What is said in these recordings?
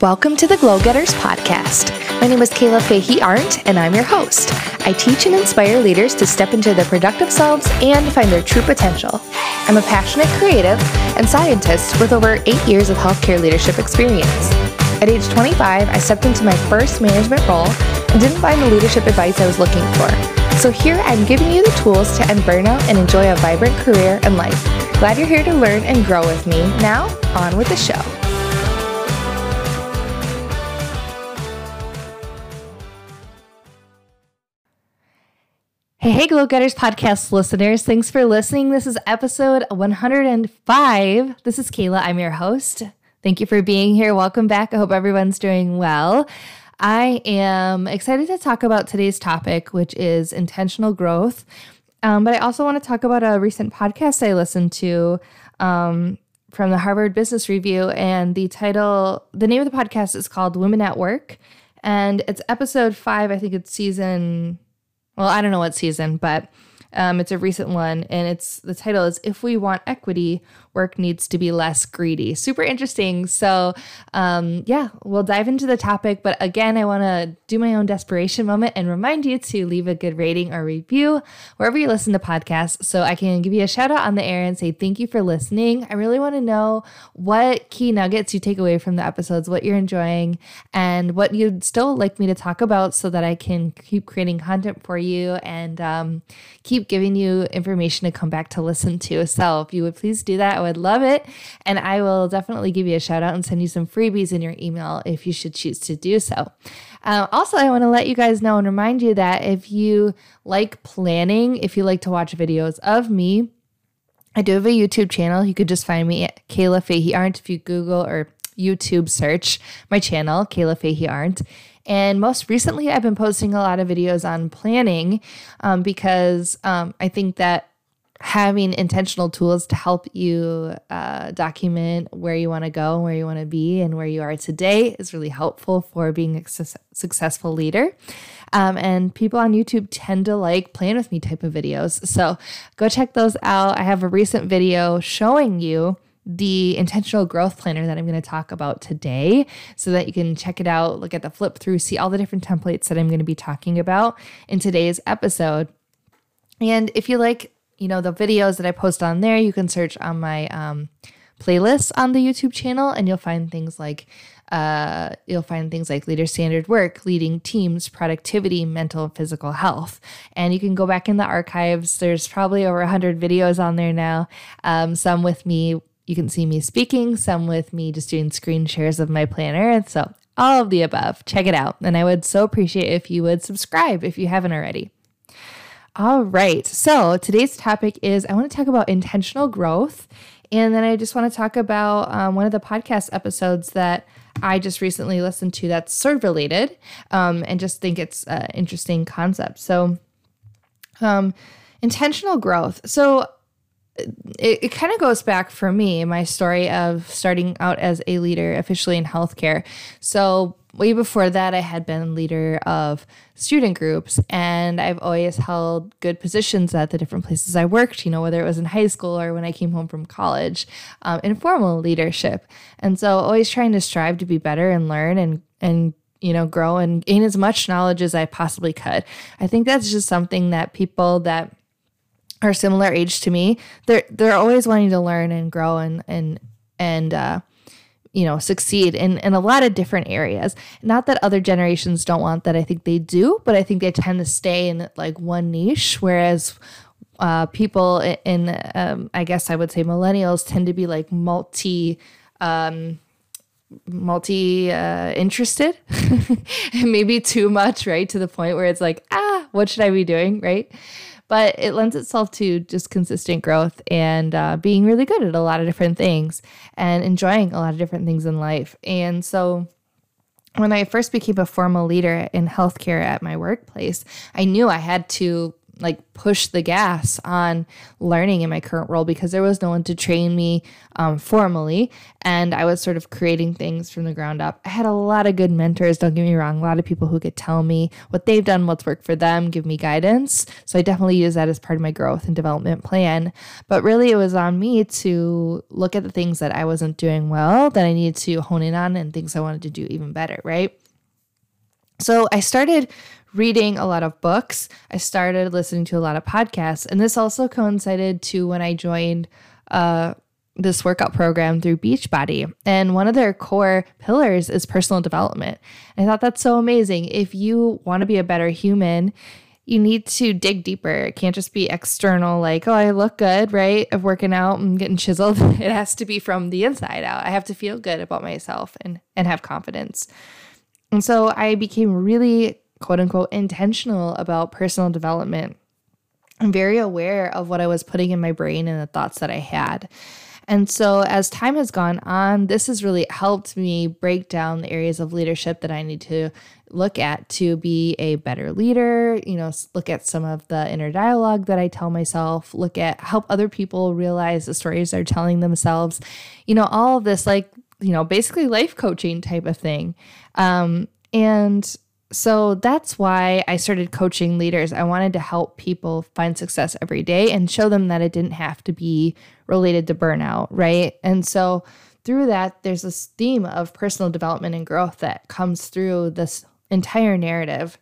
Welcome to the Glow Getters podcast. My name is Kayla Fahey Arndt, and I'm your host. I teach and inspire leaders to step into their productive selves and find their true potential. I'm a passionate creative and scientist with over eight years of healthcare leadership experience. At age 25, I stepped into my first management role and didn't find the leadership advice I was looking for. So here I'm giving you the tools to end burnout and enjoy a vibrant career and life. Glad you're here to learn and grow with me. Now, on with the show. Hey, hey, Glow Getters podcast listeners. Thanks for listening. This is episode 105. This is Kayla. I'm your host. Thank you for being here. Welcome back. I hope everyone's doing well. I am excited to talk about today's topic, which is intentional growth. Um, but I also want to talk about a recent podcast I listened to um, from the Harvard Business Review. And the title, the name of the podcast is called Women at Work. And it's episode five. I think it's season well, I don't know what season, but um, it's a recent one, and it's the title is "If We Want Equity, work needs to be less greedy. Super interesting. So, um, yeah, we'll dive into the topic. But again, I want to do my own desperation moment and remind you to leave a good rating or review wherever you listen to podcasts so I can give you a shout out on the air and say thank you for listening. I really want to know what key nuggets you take away from the episodes, what you're enjoying, and what you'd still like me to talk about so that I can keep creating content for you and um, keep giving you information to come back to listen to. So, if you would please do that, I would love it. And I will definitely give you a shout out and send you some freebies in your email if you should choose to do so. Um, also, I want to let you guys know and remind you that if you like planning, if you like to watch videos of me, I do have a YouTube channel. You could just find me at Kayla Fahey Arndt if you Google or YouTube search my channel, Kayla Fahey Arndt. And most recently, I've been posting a lot of videos on planning um, because um, I think that having intentional tools to help you uh, document where you want to go, where you want to be, and where you are today is really helpful for being a su- successful leader. Um, and people on YouTube tend to like plan with me type of videos. So go check those out. I have a recent video showing you the intentional growth planner that I'm going to talk about today so that you can check it out, look at the flip through, see all the different templates that I'm going to be talking about in today's episode. And if you like you know, the videos that I post on there, you can search on my um, playlists on the YouTube channel and you'll find things like uh, you'll find things like leader standard work, leading teams, productivity, mental and physical health. And you can go back in the archives. There's probably over 100 videos on there now. Um, some with me, you can see me speaking, some with me just doing screen shares of my planner. And so all of the above. Check it out. And I would so appreciate if you would subscribe if you haven't already. All right. So today's topic is I want to talk about intentional growth. And then I just want to talk about um, one of the podcast episodes that I just recently listened to that's of related um, and just think it's an interesting concept. So, um, intentional growth. So, it, it kind of goes back for me, my story of starting out as a leader officially in healthcare. So, way before that, I had been leader of student groups, and I've always held good positions at the different places I worked, you know, whether it was in high school or when I came home from college, um, informal leadership. And so, always trying to strive to be better and learn and, and, you know, grow and gain as much knowledge as I possibly could. I think that's just something that people that are similar age to me, they're they're always wanting to learn and grow and and and uh, you know succeed in in a lot of different areas. Not that other generations don't want that. I think they do but i think they tend to stay in like one niche whereas uh, people in um, i guess i would say millennials tend to be like multi um, multi uh, interested. Maybe too much right? To the point where it's like ah what should i be doing? Right but it lends itself to just consistent growth and uh, being really good at a lot of different things and enjoying a lot of different things in life. And so, when I first became a formal leader in healthcare at my workplace, I knew I had to like push the gas on learning in my current role because there was no one to train me um, formally. And i was sort of creating things from the ground up. I had a lot of good mentors don't get me wrong a lot of people who could tell me what they've done what's worked for them give me guidance. So i definitely use that as part of my growth and development plan. But really it was on me to look at the things that i wasn't doing well that i needed to hone in on and things i wanted to do even better right so I started reading a lot of books. I started listening to a lot of podcasts. And this also coincided to when I joined uh, this workout program through Beachbody. And one of their core pillars is personal development. I thought that's so amazing. If you want to be a better human, you need to dig deeper. It can't just be external, like, oh, I look good, right? Of working out and getting chiseled. It has to be from the inside out. I have to feel good about myself and, and have confidence. And so I became really quote unquote intentional about personal development. I'm very aware of what I was putting in my brain and the thoughts that I had. And so, as time has gone on, this has really helped me break down the areas of leadership that I need to look at to be a better leader. You know, look at some of the inner dialogue that I tell myself, look at help other people realize the stories they're telling themselves. You know, all of this, like, you know, basically life coaching type of thing. Um, and so that's why I started coaching leaders. I wanted to help people find success every day and show them that it didn't have to be related to burnout, right? And so through that, there's this theme of personal development and growth that comes through this entire narrative.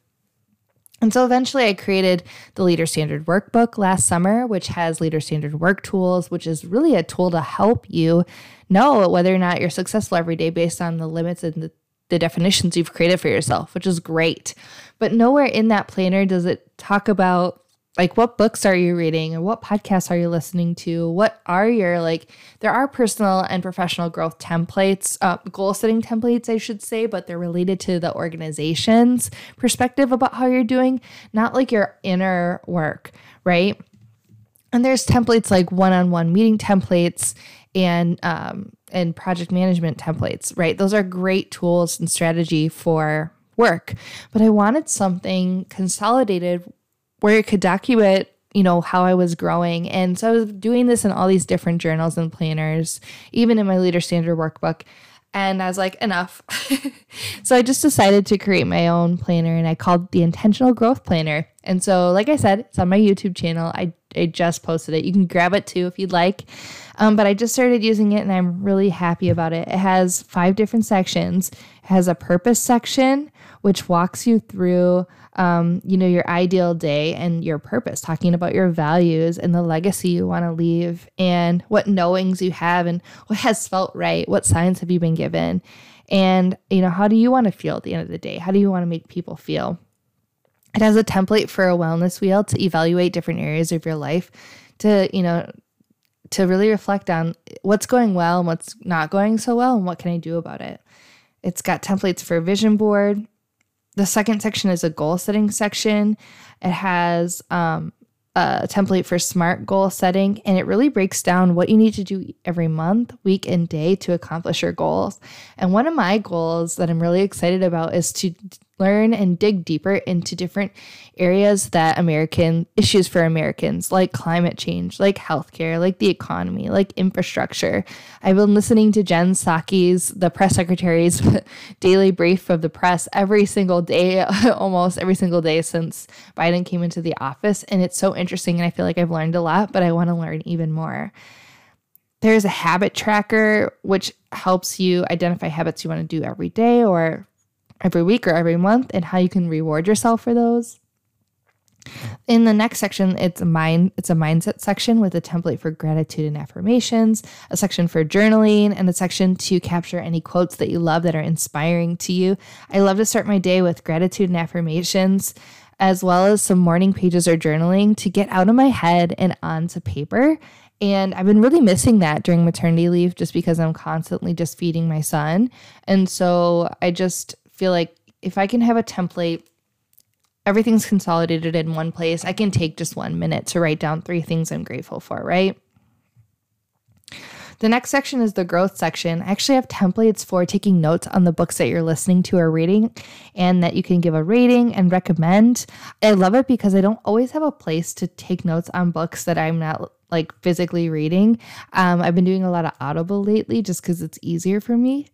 And so eventually I created the Leader Standard Workbook last summer, which has Leader Standard Work Tools, which is really a tool to help you know whether or not you're successful every day based on the limits and the the definitions you've created for yourself, which is great. But nowhere in that planner does it talk about like what books are you reading or what podcasts are you listening to? What are your like there are personal and professional growth templates, uh, goal setting templates, I should say, but they're related to the organization's perspective about how you're doing, not like your inner work, right? And there's templates like one-on-one meeting templates and um, and project management templates, right? Those are great tools and strategy for work. But I wanted something consolidated where it could document you know how I was growing. And so I was doing this in all these different journals and planners, even in my leader standard workbook. And I was like, enough. so I just decided to create my own planner and I called the Intentional Growth Planner. And so, like I said, it's on my YouTube channel. I, I just posted it. You can grab it too if you'd like. Um, but I just started using it and I'm really happy about it. It has five different sections. It has a purpose section, which walks you through um, you know, your ideal day and your purpose, talking about your values and the legacy you want to leave and what knowings you have and what has felt right. What signs have you been given? And, you know, how do you want to feel at the end of the day? How do you want to make people feel? It has a template for a wellness wheel to evaluate different areas of your life to, you know, to really reflect on what's going well and what's not going so well and what can I do about it. It's got templates for vision board. The second section is a goal setting section. It has um, a template for smart goal setting, and it really breaks down what you need to do every month, week, and day to accomplish your goals. And one of my goals that I'm really excited about is to learn and dig deeper into different areas that American issues for Americans, like climate change, like healthcare, like the economy, like infrastructure. I've been listening to Jen Psaki's, the press secretary's daily brief of the press every single day, almost every single day since Biden came into the office. And it's so interesting. And I feel like I've learned a lot, but I want to learn even more. There's a habit tracker, which helps you identify habits you want to do every day or every week or every month and how you can reward yourself for those. In the next section, it's a mind it's a mindset section with a template for gratitude and affirmations, a section for journaling, and a section to capture any quotes that you love that are inspiring to you. I love to start my day with gratitude and affirmations, as well as some morning pages or journaling to get out of my head and onto paper. And I've been really missing that during maternity leave just because I'm constantly just feeding my son. And so I just feel like if I can have a template, everything's consolidated in one place, I can take just one minute to write down three things I'm grateful for, right? The next section is the growth section. I actually have templates for taking notes on the books that you're listening to or reading and that you can give a rating and recommend. I love it because I don't always have a place to take notes on books that I'm not like physically reading. Um, I've been doing a lot of Audible lately just because it's easier for me.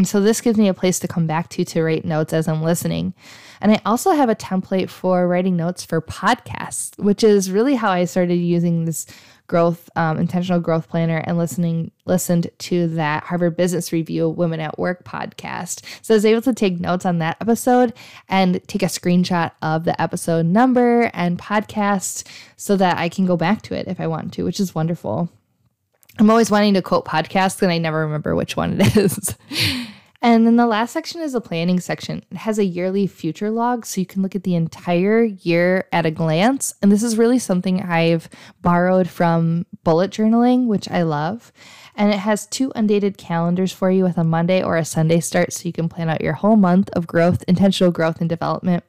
And so this gives me a place to come back to to write notes as I'm listening. And I also have a template for writing notes for podcasts, which is really how I started using this growth um, intentional growth planner and listening listened to that Harvard Business Review Women at Work podcast. So I was able to take notes on that episode and take a screenshot of the episode number and podcast so that I can go back to it if I want to, which is wonderful. I'm always wanting to quote podcasts and I never remember which one it is. And then the last section is a planning section. It has a yearly future log, so you can look at the entire year at a glance. And this is really something I've borrowed from bullet journaling, which I love. And it has two undated calendars for you with a Monday or a Sunday start, so you can plan out your whole month of growth, intentional growth, and development.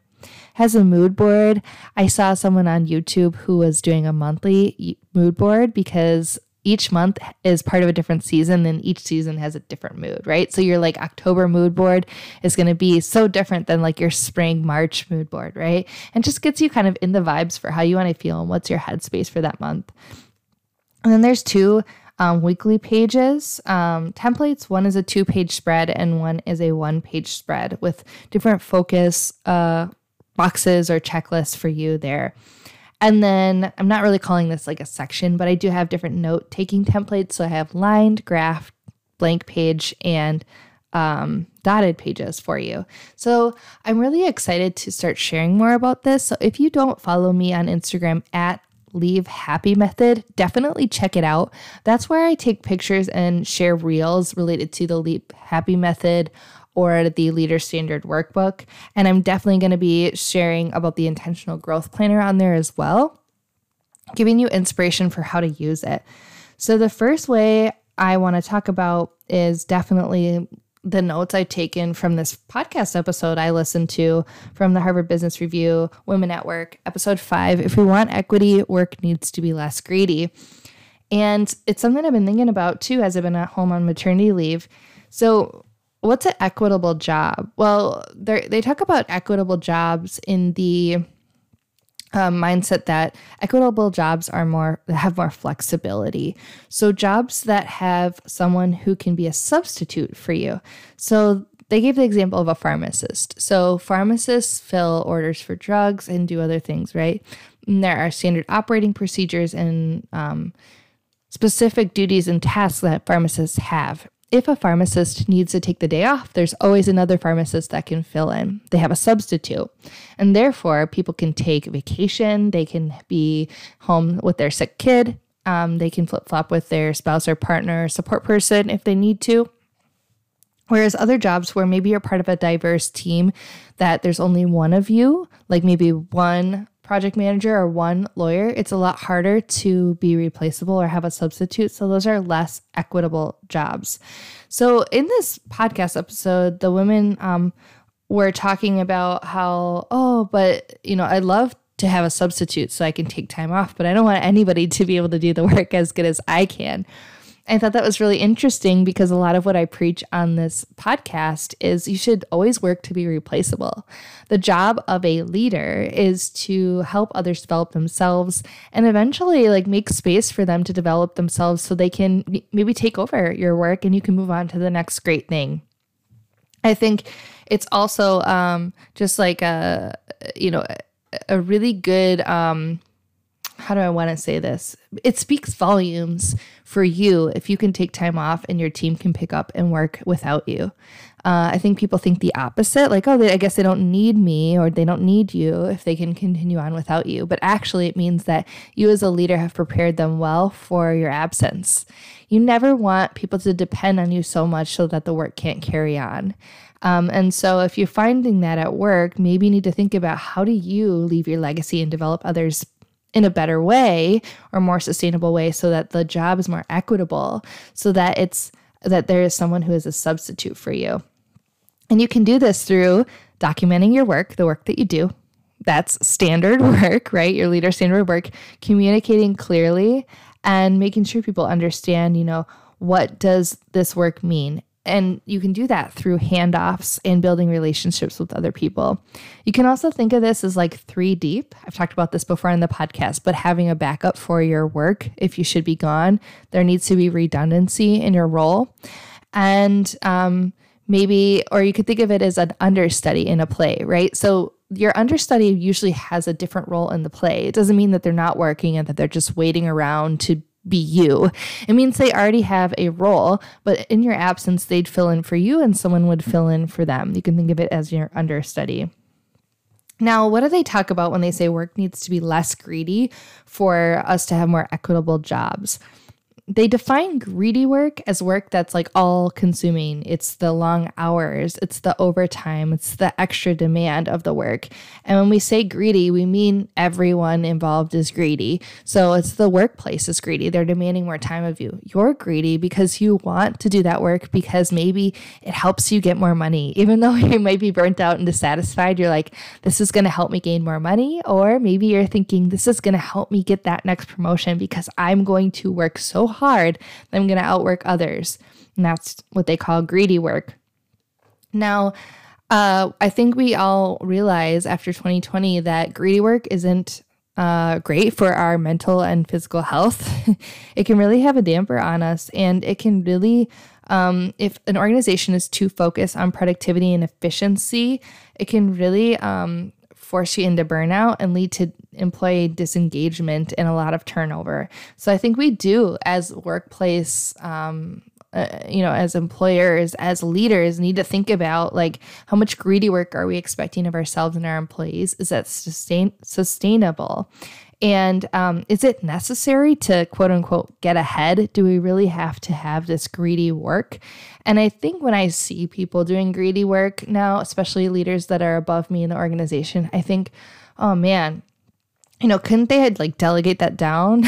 has a mood board. I saw someone on YouTube who was doing a monthly mood board because each month is part of a different season and each season has a different mood, right? So your like October mood board is going to be so different than like your spring March mood board, right? And just gets you kind of in the vibes for how you want to feel and what's your headspace for that month. And then there's two um, weekly pages um, templates. One is a two page spread and one is a one page spread with different focus uh, boxes or checklists for you there. And then I'm not really calling this like a section, but I do have different note taking templates. So I have lined, graph, blank page, and um, dotted pages for you. So I'm really excited to start sharing more about this. So if you don't follow me on Instagram at Leave Happy Method, definitely check it out. That's where I take pictures and share reels related to the Leave Happy Method or the Leader Standard Workbook. And I'm definitely going to be sharing about the Intentional Growth Planner on there as well, giving you inspiration for how to use it. So, the first way I want to talk about is definitely the notes I've taken from this podcast episode I listened to from the Harvard Business Review, Women at Work, episode five. If we want equity, work needs to be less greedy. And it's something I've been thinking about too as I've been at home on maternity leave. So, what's an equitable job? Well, they talk about equitable jobs in the um, mindset that equitable jobs are more have more flexibility. So jobs that have someone who can be a substitute for you. So they gave the example of a pharmacist. So pharmacists fill orders for drugs and do other things, right? And there are standard operating procedures and um, specific duties and tasks that pharmacists have if a pharmacist needs to take the day off, there's always another pharmacist that can fill in. They have a substitute. And therefore, people can take vacation, they can be home with their sick kid, um, they can flip flop with their spouse or partner or support person if they need to. Whereas other jobs where maybe you're part of a diverse team that there's only one of you, like maybe one project manager or one lawyer, it's a lot harder to be replaceable or have a substitute. So those are less equitable jobs. So in this podcast episode, the women um, were talking about how, oh, but you know, I love to have a substitute so I can take time off, but I don't want anybody to be able to do the work as good as I can. I thought that was really interesting because a lot of what I preach on this podcast is you should always work to be replaceable. The job of a leader is to help others develop themselves and eventually like make space for them to develop themselves so they can maybe take over your work and you can move on to the next great thing. I think it's also um, just like a you know a really good um, how do I want to say this? It speaks volumes for you if you can take time off and your team can pick up and work without you. Uh, I think people think the opposite, like, oh, they, I guess they don't need me or they don't need you if they can continue on without you. But actually, it means that you as a leader have prepared them well for your absence. You never want people to depend on you so much so that the work can't carry on. Um, and so, if you're finding that at work, maybe you need to think about how do you leave your legacy and develop others in a better way or more sustainable way so that the job is more equitable so that it's that there is someone who is a substitute for you. And you can do this through documenting your work the work that you do. That's standard work right? Your leader standard work communicating clearly and making sure people understand you know what does this work mean? And you can do that through handoffs and building relationships with other people. You can also think of this as like three deep. I've talked about this before in the podcast, but having a backup for your work if you should be gone, there needs to be redundancy in your role. And um, maybe, or you could think of it as an understudy in a play, right? So your understudy usually has a different role in the play. It doesn't mean that they're not working and that they're just waiting around to be you. It means they already have a role, but in your absence, they'd fill in for you and someone would fill in for them. You can think of it as your understudy. Now, what do they talk about when they say work needs to be less greedy for us to have more equitable jobs? They define greedy work as work that's like all consuming. It's the long hours, it's the overtime, it's the extra demand of the work. And when we say greedy, we mean everyone involved is greedy. So it's the workplace is greedy. They're demanding more time of you. You're greedy because you want to do that work because maybe it helps you get more money. Even though you might be burnt out and dissatisfied, you're like, this is going to help me gain more money. Or maybe you're thinking, this is going to help me get that next promotion because I'm going to work so hard that I'm going to outwork others. And that's what they call greedy work. Now, uh, I think we all realize after 2020 that greedy work isn't uh, great for our mental and physical health. it can really have a damper on us, and it can really, um, if an organization is too focused on productivity and efficiency, it can really um, force you into burnout and lead to employee disengagement and a lot of turnover. So I think we do, as workplace, um, uh, you know, as employers, as leaders, need to think about like how much greedy work are we expecting of ourselves and our employees? Is that sustain sustainable? And um, is it necessary to quote unquote get ahead? Do we really have to have this greedy work? And I think when I see people doing greedy work now, especially leaders that are above me in the organization, I think, oh man, you know, couldn't they had like delegate that down?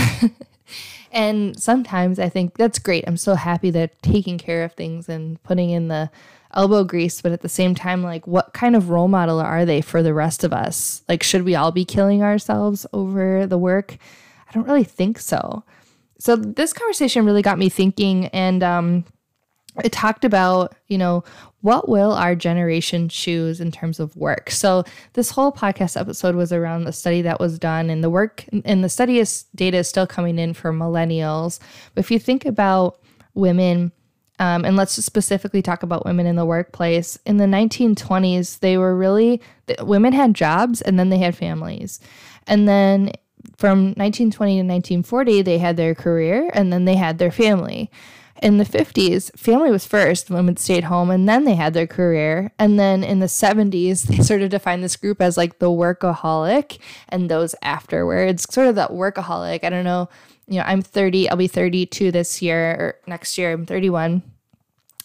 and sometimes I think that's great. I'm so happy they're taking care of things and putting in the elbow grease, but at the same time, like, what kind of role model are they for the rest of us? Like, should we all be killing ourselves over the work? I don't really think so. So, this conversation really got me thinking, and um, it talked about, you know, what will our generation choose in terms of work? So, this whole podcast episode was around the study that was done, and the work and the study is data is still coming in for millennials. But if you think about women, um, and let's just specifically talk about women in the workplace. In the 1920s, they were really, women had jobs and then they had families. And then from 1920 to 1940, they had their career and then they had their family. In the 50s, family was first, women stayed home and then they had their career. And then in the 70s, they sort of defined this group as like the workaholic and those afterwards, sort of that workaholic. I don't know, you know, I'm 30, I'll be 32 this year or next year, I'm 31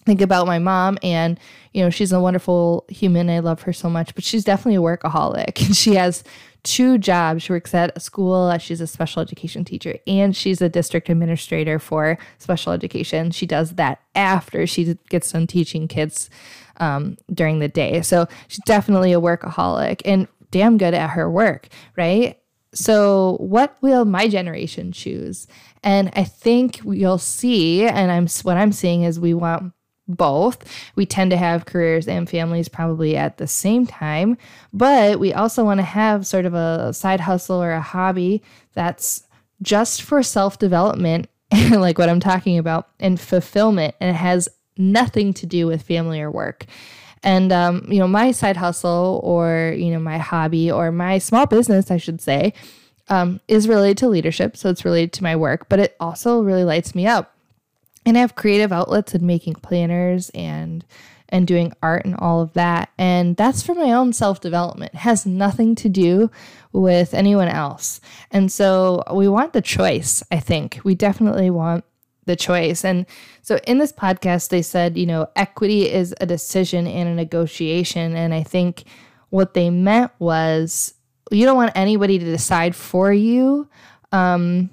think about my mom and you know she's a wonderful human. I love her so much but she's definitely a workaholic. And she has two jobs. She works at a school she's a special education teacher and she's a district administrator for special education. She does that after she gets done teaching kids um, during the day. So she's definitely a workaholic and damn good at her work right? So what will my generation choose? And i think you'll see and i'm what i'm seeing is we want both. We tend to have careers and families probably at the same time, but we also want to have sort of a side hustle or a hobby that's just for self development, like what I'm talking about, and fulfillment. And it has nothing to do with family or work. And, um, you know, my side hustle or, you know, my hobby or my small business, I should say, um, is related to leadership. So it's related to my work, but it also really lights me up and I have creative outlets in making planners and and doing art and all of that. And that's for my own self development. Has nothing to do with anyone else. And so we want the choice, I think. We definitely want the choice. And so in this podcast, they said, you know, equity is a decision and a negotiation. And I think what they meant was you don't want anybody to decide for you. Um,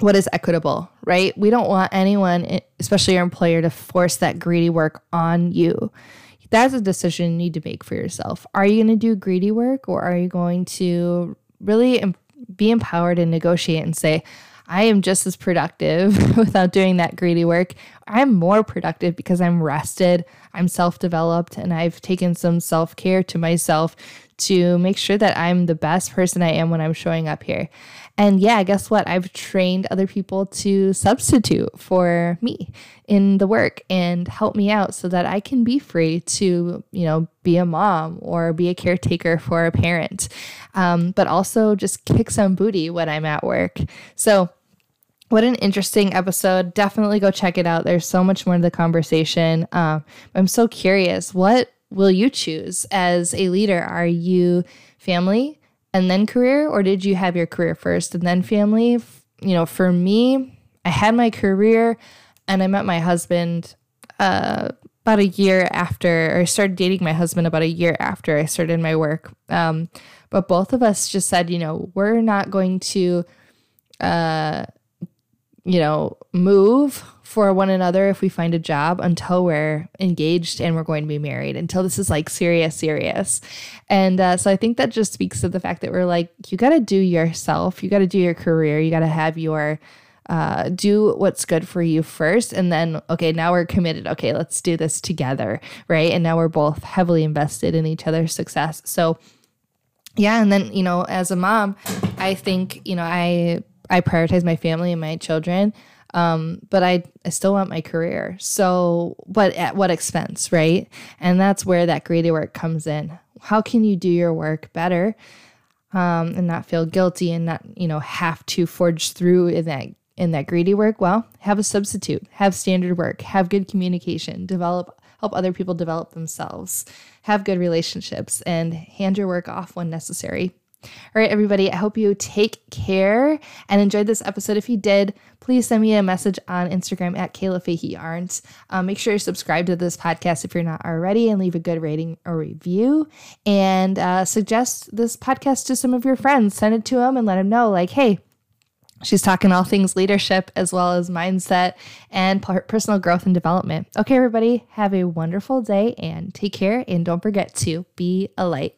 what is equitable, right? We don't want anyone, eh, especially your employer, to force that greedy work on you. That's a decision you need to make for yourself. Are you going to do greedy work or are you going to really be empowered and negotiate and say, I am just as productive without doing that greedy work. I'm more productive because I'm rested, I'm self developed, and I've taken some self care to myself to make sure that I'm the best person I am when I'm showing up here. And yeah, guess what? I've trained other people to substitute for me in the work and help me out so that I can be free to, you know, be a mom or be a caretaker for a parent, um, but also just kick some booty when I'm at work. So, what an interesting episode. Definitely go check it out. There's so much more to the conversation. Um, I'm so curious. What will you choose as a leader? Are you family and then career, or did you have your career first and then family? You know, for me, I had my career and I met my husband uh, about a year after, or started dating my husband about a year after I started my work. Um, but both of us just said, you know, we're not going to, uh, you know, move for one another if we find a job until we're engaged and we're going to be married, until this is like serious, serious. And uh, so I think that just speaks to the fact that we're like, you got to do yourself, you got to do your career, you got to have your, uh, do what's good for you first. And then, okay, now we're committed. Okay, let's do this together. Right. And now we're both heavily invested in each other's success. So, yeah. And then, you know, as a mom, I think, you know, I, I prioritize my family and my children. Um, but I, I still want my career. So, but at what expense, right? And that's where that greedy work comes in. How can you do your work better um, and not feel guilty and not, you know, have to forge through in that in that greedy work? Well, have a substitute, have standard work, have good communication, develop help other people develop themselves, have good relationships, and hand your work off when necessary. All right, everybody, I hope you take care and enjoyed this episode. If you did, please send me a message on Instagram at Kayla Fahey Arndt. Um, make sure you subscribe to this podcast if you're not already and leave a good rating or review. And uh, suggest this podcast to some of your friends. Send it to them and let them know, like, hey, She's talking all things leadership as well as mindset and personal growth and development. Okay, everybody, have a wonderful day and take care. And don't forget to be a light.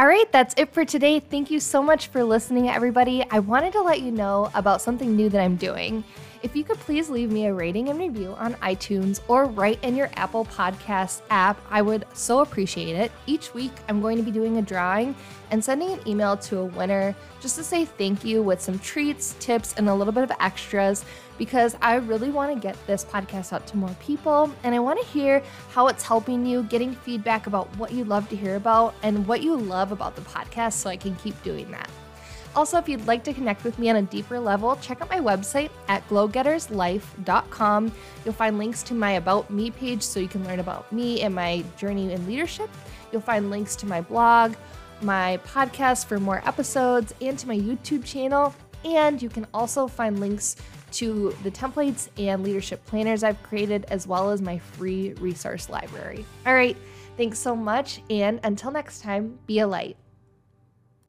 All right, that's it for today. Thank you so much for listening, everybody. I wanted to let you know about something new that I'm doing. If you could please leave me a rating and review on iTunes or write in your Apple Podcast app, I would so appreciate it. Each week, I'm going to be doing a drawing and sending an email to a winner just to say thank you with some treats, tips, and a little bit of extras because I really want to get this podcast out to more people and I want to hear how it's helping you, getting feedback about what you love to hear about and what you love about the podcast so I can keep doing that. Also, if you'd like to connect with me on a deeper level, check out my website at glowgetterslife.com. You'll find links to my About Me page so you can learn about me and my journey in leadership. You'll find links to my blog, my podcast for more episodes, and to my YouTube channel. And you can also find links to the templates and leadership planners I've created, as well as my free resource library. All right, thanks so much. And until next time, be a light.